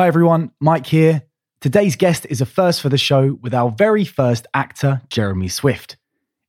Hi everyone, Mike here. Today's guest is a first for the show with our very first actor, Jeremy Swift.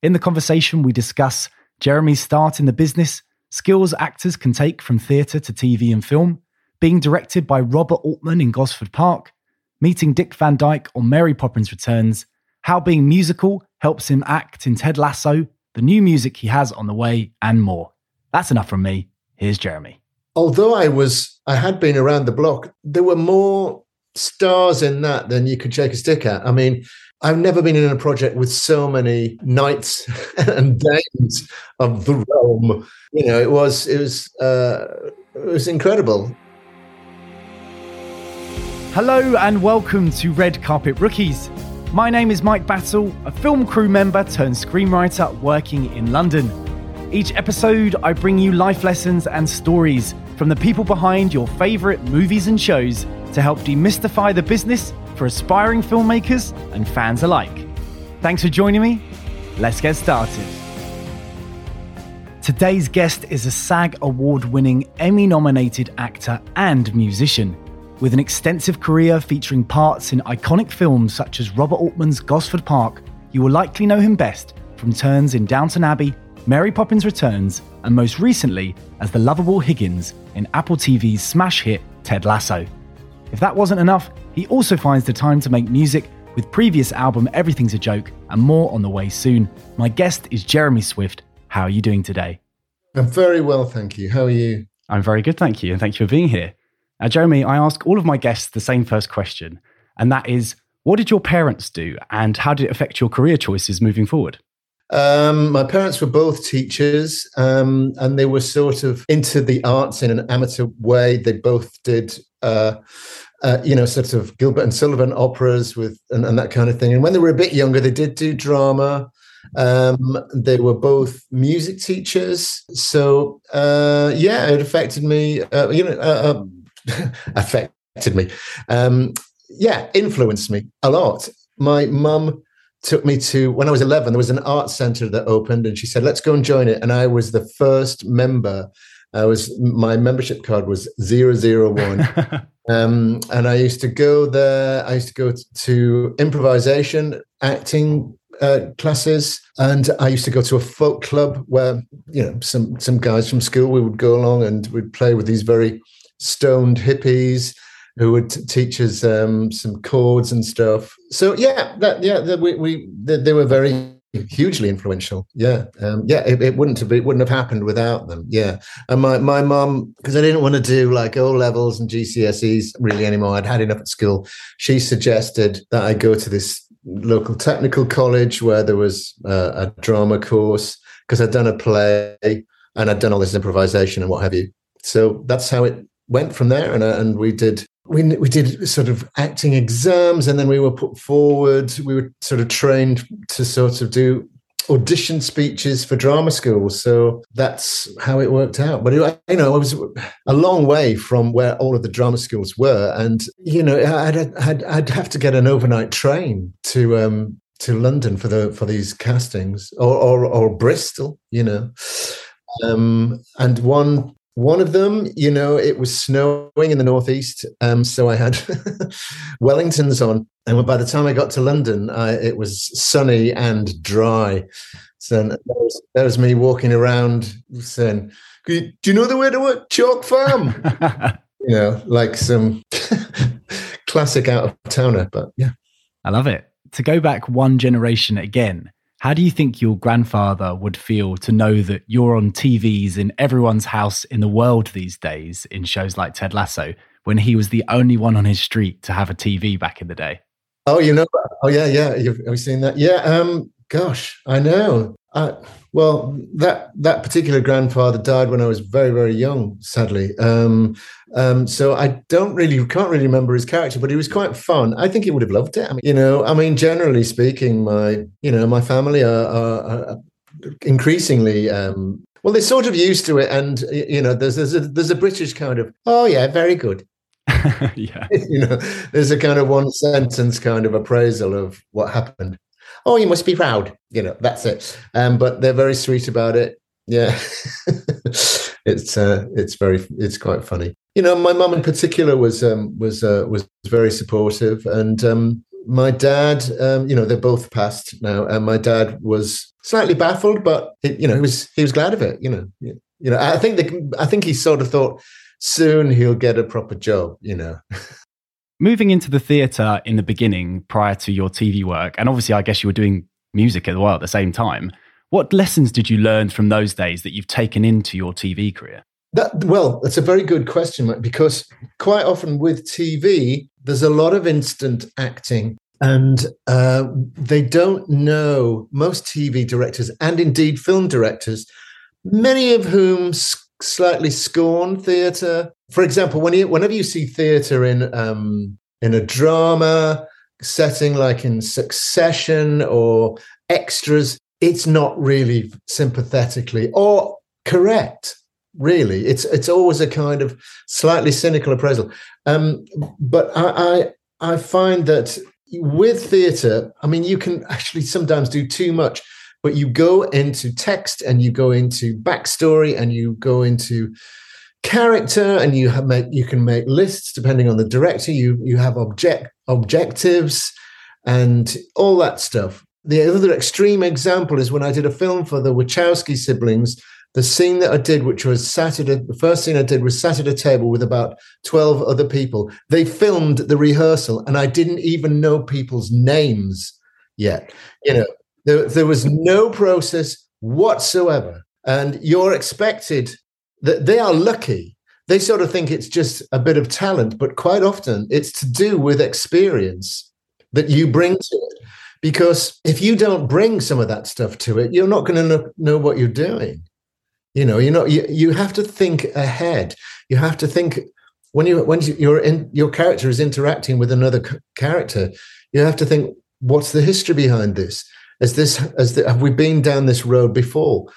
In the conversation, we discuss Jeremy's start in the business, skills actors can take from theatre to TV and film, being directed by Robert Altman in Gosford Park, meeting Dick Van Dyke on Mary Poppins Returns, how being musical helps him act in Ted Lasso, the new music he has on the way, and more. That's enough from me. Here's Jeremy. Although I was, I had been around the block, there were more stars in that than you could shake a stick at. I mean, I've never been in a project with so many knights and dames of the realm. You know, it was it was uh, it was incredible. Hello and welcome to Red Carpet Rookies. My name is Mike Battle, a film crew member turned screenwriter working in London. Each episode, I bring you life lessons and stories from the people behind your favourite movies and shows to help demystify the business for aspiring filmmakers and fans alike. Thanks for joining me. Let's get started. Today's guest is a SAG award winning, Emmy nominated actor and musician. With an extensive career featuring parts in iconic films such as Robert Altman's Gosford Park, you will likely know him best from turns in Downton Abbey Mary Poppins Returns, and most recently as the lovable Higgins in Apple TV's smash hit Ted Lasso. If that wasn't enough, he also finds the time to make music with previous album Everything's a Joke and more on the way soon. My guest is Jeremy Swift. How are you doing today? I'm very well, thank you. How are you? I'm very good, thank you, and thank you for being here. Now, Jeremy, I ask all of my guests the same first question, and that is what did your parents do and how did it affect your career choices moving forward? Um, my parents were both teachers, um, and they were sort of into the arts in an amateur way. They both did, uh, uh, you know, sort of Gilbert and Sullivan operas with and, and, that kind of thing. And when they were a bit younger, they did do drama. Um, they were both music teachers, so uh, yeah, it affected me. Uh, you know, uh, uh, affected me. Um, yeah, influenced me a lot. My mum took me to when I was 11. There was an art center that opened, and she said, "Let's go and join it." And I was the first member. I was my membership card was 001. um, and I used to go there. I used to go to improvisation, acting uh, classes, and I used to go to a folk club where you know some some guys from school we would go along and we'd play with these very stoned hippies who would teach us um, some chords and stuff. So yeah, that yeah, we, we they, they, were very hugely influential. Yeah, um, yeah, it, it, wouldn't have it wouldn't have happened without them. Yeah, and my my mum because I didn't want to do like O levels and GCSEs really anymore. I'd had enough at school. She suggested that I go to this local technical college where there was uh, a drama course because I'd done a play and I'd done all this improvisation and what have you. So that's how it went from there, and uh, and we did we we did sort of acting exams, and then we were put forward. We were sort of trained to sort of do audition speeches for drama schools. So that's how it worked out. But it, you know, I was a long way from where all of the drama schools were, and you know, I'd I'd, I'd have to get an overnight train to um, to London for the for these castings, or or, or Bristol, you know. Um, and one one of them, you know, it was snowing in the northeast, um, so I had Wellingtons on, and by the time I got to London, I, it was sunny and dry. So that was, that was me walking around saying, "Do you know the way to Chalk Farm?" you know, like some classic out of towner. But yeah, I love it. To go back one generation again, how do you think your grandfather would feel to know that you're on TVs in everyone's house in the world these days in shows like Ted Lasso when he was the only one on his street to have a TV back in the day? Oh, you know, oh yeah, yeah. You've, have you seen that? Yeah. Um, gosh, I know. Uh, well, that that particular grandfather died when I was very very young, sadly. Um, um, so I don't really can't really remember his character, but he was quite fun. I think he would have loved it. I mean, you know, I mean, generally speaking, my you know my family are, are, are increasingly um, well, they're sort of used to it, and you know, there's there's a there's a British kind of oh yeah, very good. yeah, you know, there's a kind of one sentence kind of appraisal of what happened oh, you must be proud. You know, that's it. Um, but they're very sweet about it. Yeah, it's uh, it's very it's quite funny. you know, my mum in particular was um, was uh, was very supportive, and um, my dad, um, you know, they're both passed now, and my dad was slightly baffled, but it, you know, he was he was glad of it. You know, you know, I think the, I think he sort of thought soon he'll get a proper job. You know. Moving into the theatre in the beginning, prior to your TV work, and obviously, I guess you were doing music as well at the same time. What lessons did you learn from those days that you've taken into your TV career? That, well, that's a very good question, because quite often with TV, there's a lot of instant acting, and uh, they don't know most TV directors and indeed film directors, many of whom slightly scorn theatre. For example, when you, whenever you see theatre in um, in a drama setting, like in Succession or extras, it's not really sympathetically or correct. Really, it's it's always a kind of slightly cynical appraisal. Um, but I, I I find that with theatre, I mean, you can actually sometimes do too much but you go into text and you go into backstory and you go into character and you make you can make lists depending on the director. You you have object objectives and all that stuff. The other extreme example is when i did a film for the wachowski siblings the scene that i did which was saturday the first scene i did was sat at a table with about 12 other people. They filmed the rehearsal and i didn't even know people's names yet. You know there, there was no process whatsoever. And you're expected that they are lucky. They sort of think it's just a bit of talent, but quite often it's to do with experience that you bring to it. Because if you don't bring some of that stuff to it, you're not going to know, what you're doing. You know, you know, you, you have to think ahead. You have to think when you when you're in your character is interacting with another character. You have to think, what's the history behind this? As this, as the, have we been down this road before?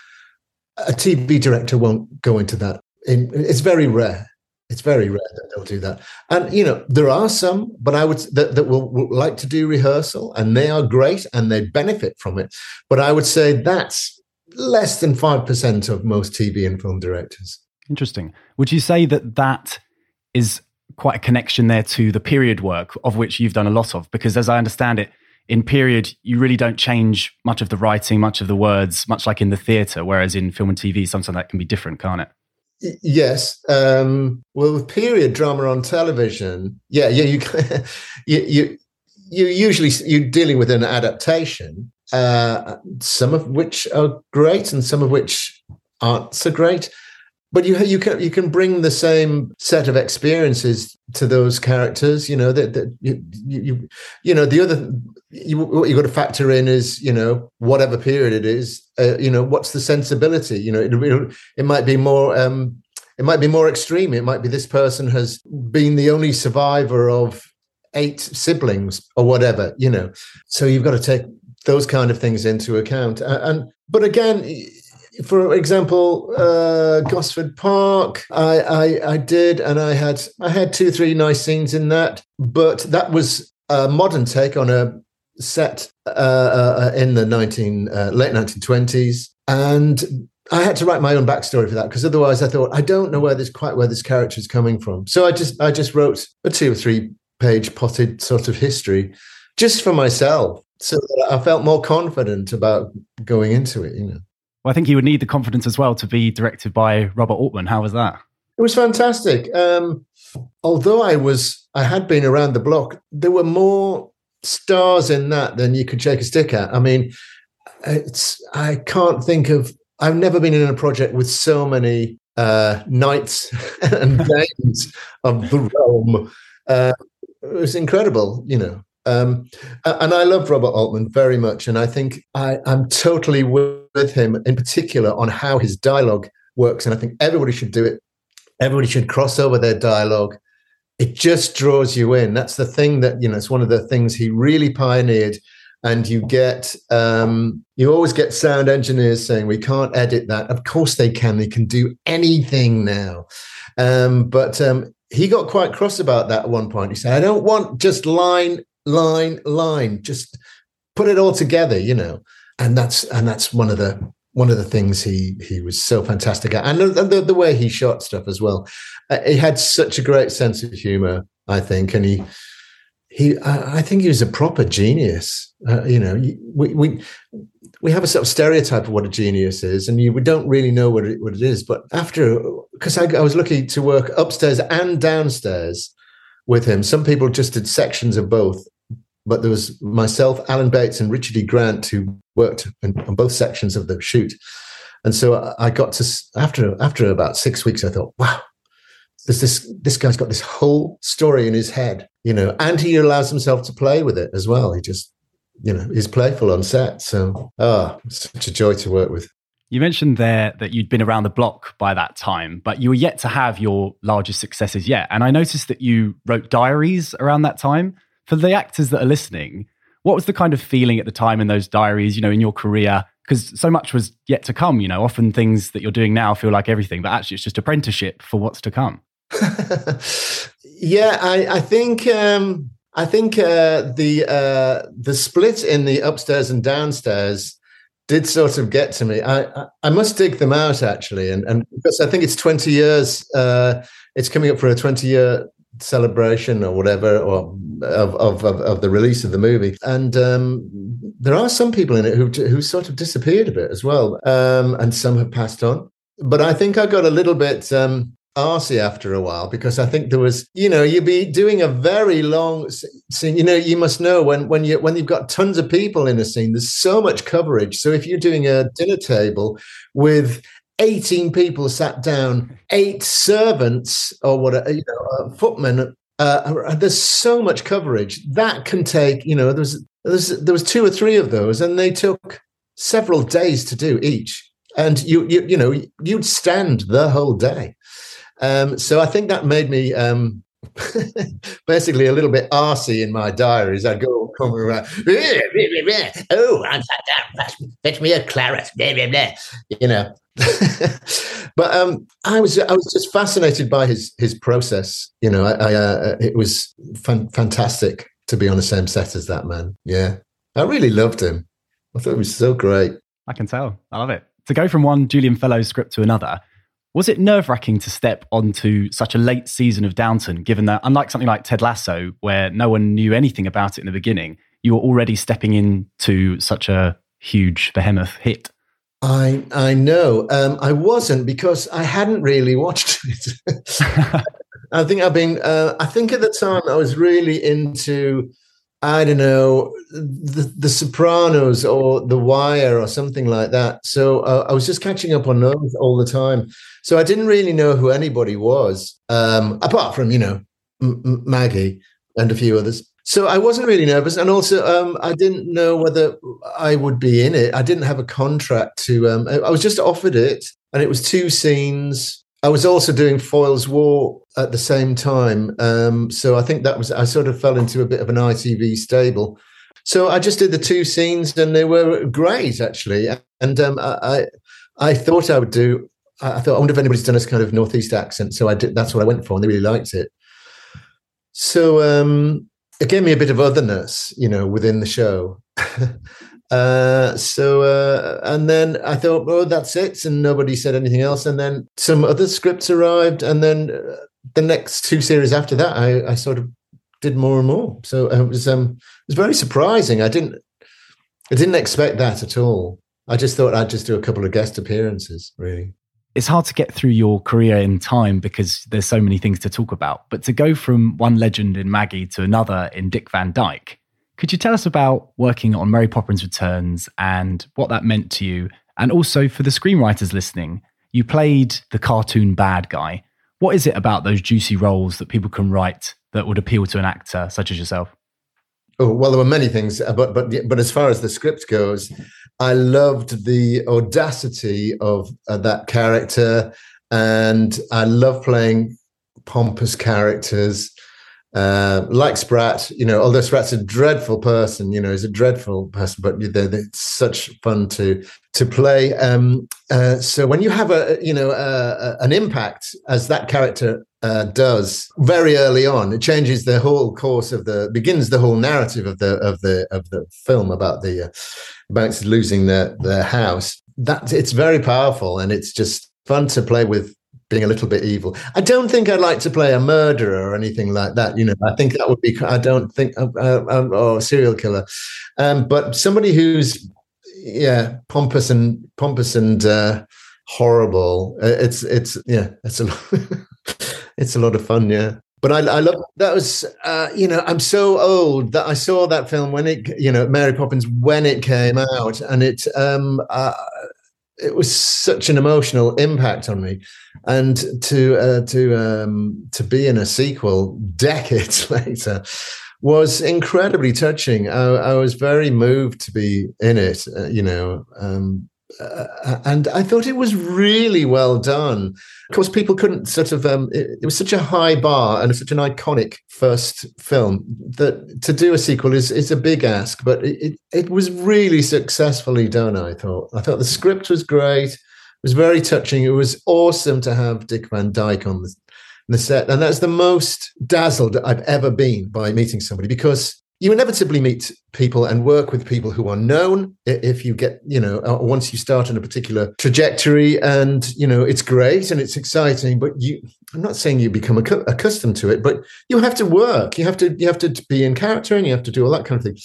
A TV director won't go into that. In, it's very rare. It's very rare that they'll do that. And you know, there are some, but I would that, that will, will like to do rehearsal, and they are great and they benefit from it. But I would say that's less than five percent of most TV and film directors. Interesting. Would you say that that is quite a connection there to the period work of which you've done a lot of? Because as I understand it, in period, you really don't change much of the writing, much of the words, much like in the theatre, whereas in film and TV, sometimes that can be different, can't it? Yes. Um, well, with period drama on television, yeah, yeah, you, you, you, you usually you're dealing with an adaptation, uh, some of which are great and some of which aren't so great but you you can you can bring the same set of experiences to those characters. You know that, that you, you you know the other you, what you've got to factor in is you know whatever period it is. Uh, you know what's the sensibility. You know it, it might be more. Um, it might be more extreme. It might be this person has been the only survivor of eight siblings or whatever. You know, so you've got to take those kind of things into account. And, and but again for example, uh, Gosford Park, I, I, I did, and I had I had two three nice scenes in that, but that was a modern take on a set uh, uh, in the nineteen uh, late nineteen twenties, and I had to write my own backstory for that because otherwise I thought I don't know where this quite where this character is coming from. So I just I just wrote a two or three page potted sort of history just for myself, so that I felt more confident about going into it. You know. Well, I think he would need the confidence as well to be directed by Robert Altman. How was that? It was fantastic. Um, although I was, I had been around the block. There were more stars in that than you could shake a stick at. I mean, it's I can't think of. I've never been in a project with so many uh, knights and dames of the realm. Uh, it was incredible, you know. Um, and I love Robert Altman very much, and I think I, I'm totally with him in particular on how his dialogue works. And I think everybody should do it. Everybody should cross over their dialogue. It just draws you in. That's the thing that you know. It's one of the things he really pioneered. And you get, um, you always get sound engineers saying we can't edit that. Of course they can. They can do anything now. Um, but um, he got quite cross about that at one point. He said, "I don't want just line line, line. Just put it all together, you know. And that's and that's one of the one of the things he he was so fantastic at, and the, the, the way he shot stuff as well. Uh, he had such a great sense of humor, I think, and he he I, I think he was a proper genius. Uh, you know, we we we have a sort of stereotype of what a genius is, and you we don't really know what it, what it is. But after, because I, I was lucky to work upstairs and downstairs with him, some people just did sections of both, but there was myself, Alan Bates, and Richard E. Grant who worked in, on both sections of the shoot. And so I got to after after about six weeks, I thought, wow, there's this this guy's got this whole story in his head, you know, and he allows himself to play with it as well. He just, you know, he's playful on set. So, ah, oh, such a joy to work with. You mentioned there that you'd been around the block by that time, but you were yet to have your largest successes yet. And I noticed that you wrote diaries around that time for the actors that are listening, what was the kind of feeling at the time in those diaries, you know, in your career? Because so much was yet to come, you know, often things that you're doing now feel like everything, but actually it's just apprenticeship for what's to come. yeah, I, I think um, I think uh, the uh, the split in the upstairs and downstairs did sort of get to me. I, I, I must dig them out actually, and and because I think it's twenty years. Uh, it's coming up for a twenty year celebration or whatever or of, of, of, the release of the movie and um, there are some people in it who who sort of disappeared a bit as well um, and some have passed on but i think i got a little bit um, arsy after a while because I think there was, you know, you'd be doing a very long scene. You know, you must know when when you when you've got tons of people in a scene, there's so much coverage. So if you're doing a dinner table with 18 people sat down, eight servants or what, you know, footmen. Uh, there's so much coverage that can take, you know, there's, there's there was two or three of those, and they took several days to do each. And you, you, you know, you'd stand the whole day. Um, so I think that made me um, basically a little bit arsy in my diaries. I'd go coming around, oh, I'm sat down, fetch me a claret, blah, blah, blah. you know. but um, I was I was just fascinated by his his process. You know, I, I uh, it was fan- fantastic to be on the same set as that man. Yeah, I really loved him. I thought it was so great. I can tell. I love it. To go from one Julian Fellowes script to another, was it nerve wracking to step onto such a late season of Downton, given that, unlike something like Ted Lasso, where no one knew anything about it in the beginning, you were already stepping into such a huge behemoth hit? I I know. Um, I wasn't because I hadn't really watched it. I think I've been. Uh, I think at the time I was really into I don't know, the, the Sopranos or The Wire or something like that. So uh, I was just catching up on those all the time. So I didn't really know who anybody was, um, apart from, you know, M- Maggie and a few others. So I wasn't really nervous. And also, um, I didn't know whether I would be in it. I didn't have a contract to, um, I was just offered it. And it was two scenes I was also doing Foyle's War at the same time. Um, so I think that was, I sort of fell into a bit of an ITV stable. So I just did the two scenes and they were great, actually. And um, I, I thought I would do, I thought, I wonder if anybody's done this kind of Northeast accent. So I did, that's what I went for and they really liked it. So um, it gave me a bit of otherness, you know, within the show. Uh, so uh, and then I thought, oh, that's it, and nobody said anything else. And then some other scripts arrived, and then uh, the next two series after that, I, I sort of did more and more. So it was um, it was very surprising. I didn't I didn't expect that at all. I just thought I'd just do a couple of guest appearances, really. It's hard to get through your career in time because there's so many things to talk about. But to go from one legend in Maggie to another in Dick Van Dyke, could you tell us about working on Mary Poppins Returns and what that meant to you? And also for the screenwriters listening, you played the cartoon bad guy. What is it about those juicy roles that people can write that would appeal to an actor such as yourself? Oh well, there were many things, uh, but but but as far as the script goes, I loved the audacity of uh, that character, and I love playing pompous characters uh, like Spratt, you know, although Spratt's a dreadful person, you know, he's a dreadful person, but they're, they're such fun to to play. Um, uh, so when you have a, you know, uh, an impact as that character uh, does very early on, it changes the whole course of the begins the whole narrative of the of the of the film about the uh, about losing their their house. that it's very powerful and it's just fun to play with being a little bit evil. I don't think I'd like to play a murderer or anything like that. You know, I think that would be. I don't think uh, uh, uh or serial killer, um, but somebody who's yeah pompous and pompous and uh, horrible. Uh, it's it's yeah it's a it's a lot of fun. Yeah. But I, I love that was uh, you know I'm so old that I saw that film when it you know Mary Poppins when it came out and it um, uh, it was such an emotional impact on me, and to uh, to um, to be in a sequel decades later was incredibly touching. I, I was very moved to be in it. Uh, you know, um, uh, and I thought it was really well done. Of course, people couldn't sort of. Um, it, it, was such a high bar and such an iconic first film that to do a sequel is is a big ask. But it, it, it was really successfully done. I thought. I thought the script was great. It was very touching. It was awesome to have Dick Van Dyke on the, the set, and that's the most dazzled I've ever been by meeting somebody because you inevitably meet people and work with people who are known if you get you know uh, once you start on a particular trajectory and you know it's great and it's exciting but you i'm not saying you become accustomed to it but you have to work. You have to you have to be in character and you have to do all that kind of thing.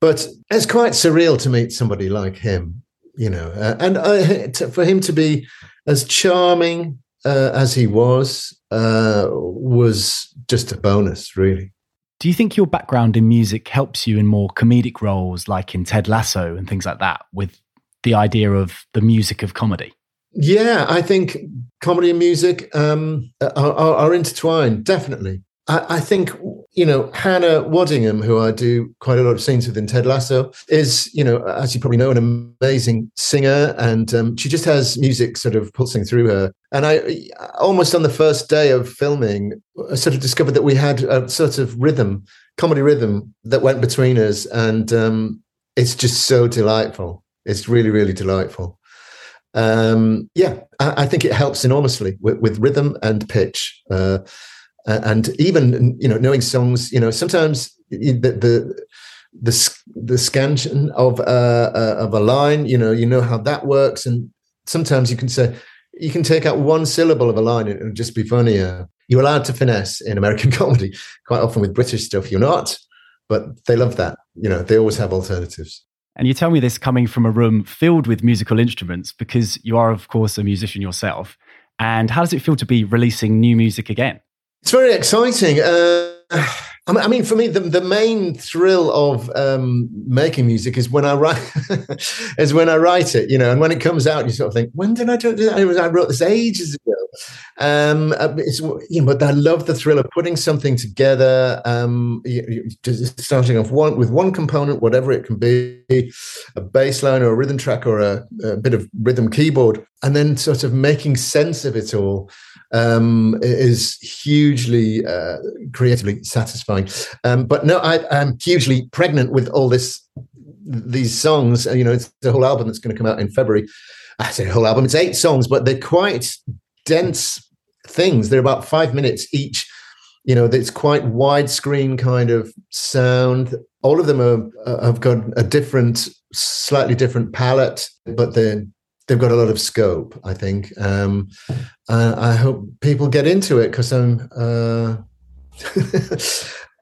But it's quite surreal to meet somebody like him you know uh, and uh, to, for him to be as charming uh, as he was uh, was just a bonus really do you think your background in music helps you in more comedic roles, like in Ted Lasso and things like that, with the idea of the music of comedy? Yeah, I think comedy and music um, are, are, are, intertwined, definitely. I, I, think, you know, Hannah Waddingham, who I do quite a lot of scenes with in Ted Lasso, is, you know, as you probably know, an amazing singer. And um, she just has music sort of pulsing through her. And I almost on the first day of filming, I sort of discovered that we had a sort of rhythm, comedy rhythm that went between us. And um, it's just so delightful. It's really, really delightful. Um, yeah, I, I, think it helps enormously with, with rhythm and pitch. Uh, and even, you know, knowing songs, you know, sometimes the, the the the scansion of uh, uh, of a line. You know, you know how that works, and sometimes you can say you can take out one syllable of a line and it'll just be funnier. You're allowed to finesse in American comedy. Quite often with British stuff, you're not, but they love that. You know, they always have alternatives. And you tell me this coming from a room filled with musical instruments because you are, of course, a musician yourself. And how does it feel to be releasing new music again? It's very exciting. Uh, I mean, for me, the, the main thrill of um, making music is when I write, is when I write it, you know, and when it comes out, you sort of think, when did I do that? I wrote this ages ago. Um, uh, it's, you know, but I love the thrill of putting something together, um, starting off one with one component, whatever it can be, a bass line or a rhythm track or a, a bit of rhythm keyboard, and then sort of making sense of it all um, is hugely uh, creatively satisfying. Um, but no, I, am hugely pregnant with all this, these songs. You know, it's the whole album that's going to come out in February. I say whole album. It's eight songs, but they're quite dense things. They're about five minutes each. You know, it's quite widescreen kind of sound. All of them are, have got a different, slightly different palette, but they're they've got a lot of scope. I think. Um, uh, I hope people get into it because I'm. Uh,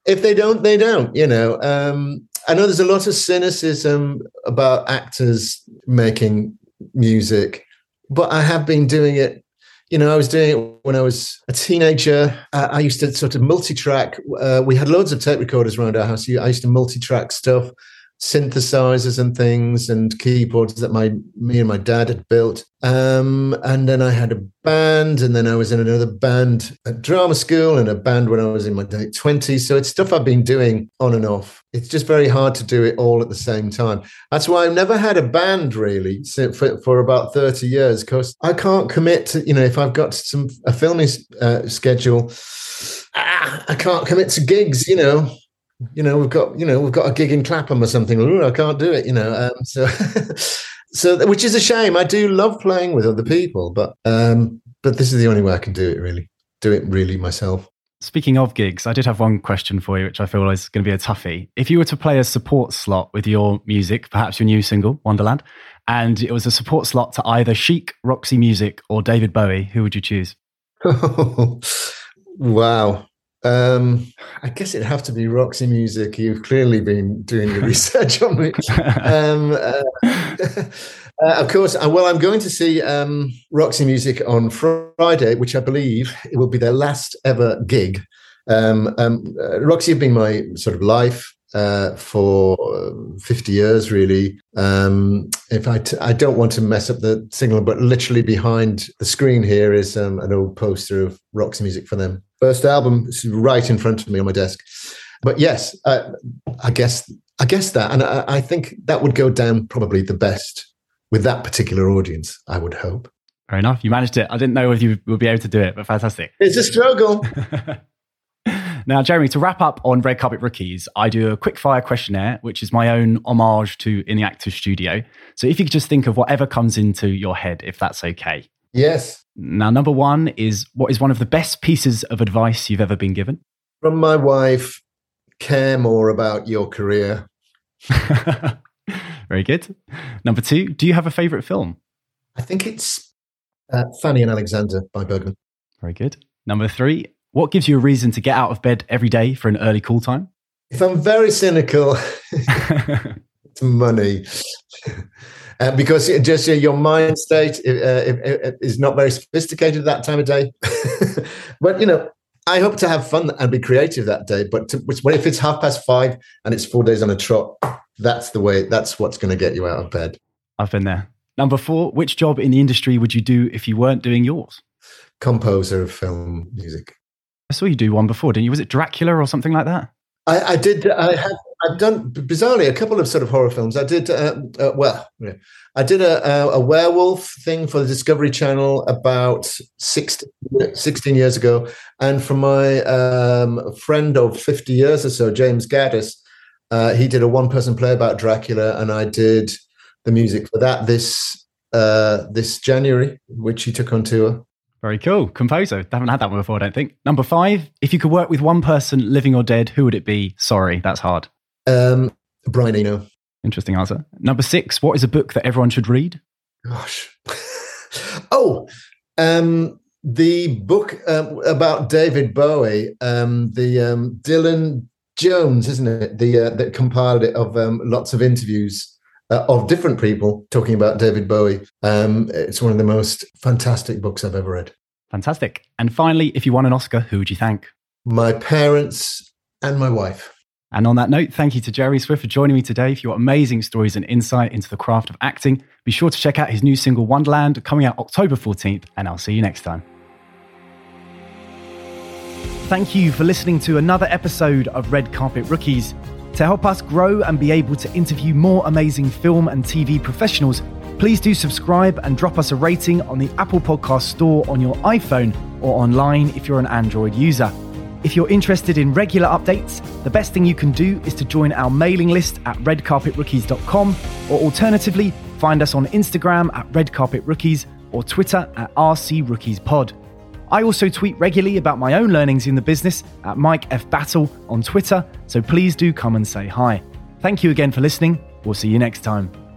if they don't, they don't. You know. Um, I know there's a lot of cynicism about actors making music, but I have been doing it. You know, I was doing it when I was a teenager. I, used to sort of multi-track. Uh, we had loads of tape recorders around our house. I used to multi-track stuff synthesizers and things and keyboards that my me and my dad had built. Um, and then I had a band, and then I was in another band at drama school and a band when I was in my late twenties. So it's stuff I've been doing on and off. It's just very hard to do it all at the same time. That's why I've never had a band really for, for about thirty years because I can't commit to you know if I've got some a filming uh, schedule. Ah, I can't commit to gigs, you know you know, we've got, you know, we've got a gig in Clapham or something. Ooh, I can't do it, you know. Um, so, so which is a shame. I do love playing with other people, but um, but this is the only way I can do it. Really, do it really myself. Speaking of gigs, I did have one question for you, which I feel is going to be a toughie. If you were to play a support slot with your music, perhaps your new single, Wonderland, and it was a support slot to either Chic, Roxy Music, or David Bowie, who would you choose? wow. Um, I guess it'd have to be Roxy Music. You've clearly been doing your research on me. Um, uh, uh, of course, uh, well, I'm going to see um, Roxy Music on Friday, which I believe it will be their last ever gig. Um, um, uh, Roxy have been my sort of life uh, for 50 years, really. Um, if I t- I don't want to mess up the signal, but literally behind the screen here is um, an old poster of Roxy Music for them. First album is right in front of me on my desk. But yes, uh, I guess I guess that, and I, I think that would go down probably the best with that particular audience, I would hope. Fair enough. You managed it. I didn't know if you would be able to do it, but fantastic. It's a struggle. now, Jeremy, to wrap up on Red Carpet Rookies, I do a quick fire questionnaire, which is my own homage to In the Actors Studio. So if you could just think of whatever comes into your head, if that's okay. Yes. Now, number one is what is one of the best pieces of advice you've ever been given? From my wife, care more about your career. Very good. Number two, do you have a favorite film? I think it's uh, Fanny and Alexander by Bergman. Very good. Number three, what gives you a reason to get out of bed every day for an early call time? If I'm very cynical, it's money. Uh, because it just uh, your mind state uh, is not very sophisticated at that time of day. but you know, I hope to have fun and be creative that day. But to, if it's half past five and it's four days on a trot, that's the way. That's what's going to get you out of bed. I've been there. Number four, which job in the industry would you do if you weren't doing yours? Composer of film music. I saw you do one before, didn't you? Was it Dracula or something like that? I, I did. I have. I've done bizarrely a couple of sort of horror films. I did. Uh, uh, well, I did a, a, werewolf thing for the Discovery Channel about 16, 16 years ago, and for my um, friend of fifty years or so, James Gaddis, uh, he did a one-person play about Dracula, and I did the music for that this uh, this January, which he took on tour. Very cool. Composer. Haven't had that one before, I don't think. Number five, if you could work with one person, living or dead, who would it be? Sorry, that's hard. Um, Brian Eno. Interesting answer. Number six, what is a book that everyone should read? Gosh. oh, um, the book um, about David Bowie, um, the um, Dylan Jones, isn't it? The uh, that compiled it of um, lots of interviews uh, of different people talking about David Bowie. Um, it's one of the most fantastic books I've ever read. Fantastic. And finally, if you won an Oscar, who would you thank? My parents and my wife. And on that note, thank you to Jerry Swift for joining me today for your amazing stories and insight into the craft of acting. Be sure to check out his new single Wonderland coming out October 14th, and I'll see you next time. Thank you for listening to another episode of Red Carpet Rookies. To help us grow and be able to interview more amazing film and TV professionals, please do subscribe and drop us a rating on the Apple Podcast Store on your iPhone or online if you're an Android user. If you're interested in regular updates, the best thing you can do is to join our mailing list at redcarpetrookies.com or alternatively, find us on Instagram at redcarpetrookies or Twitter at rcrookiespod. I also tweet regularly about my own learnings in the business at Mike F. Battle on Twitter, so please do come and say hi. Thank you again for listening. We'll see you next time.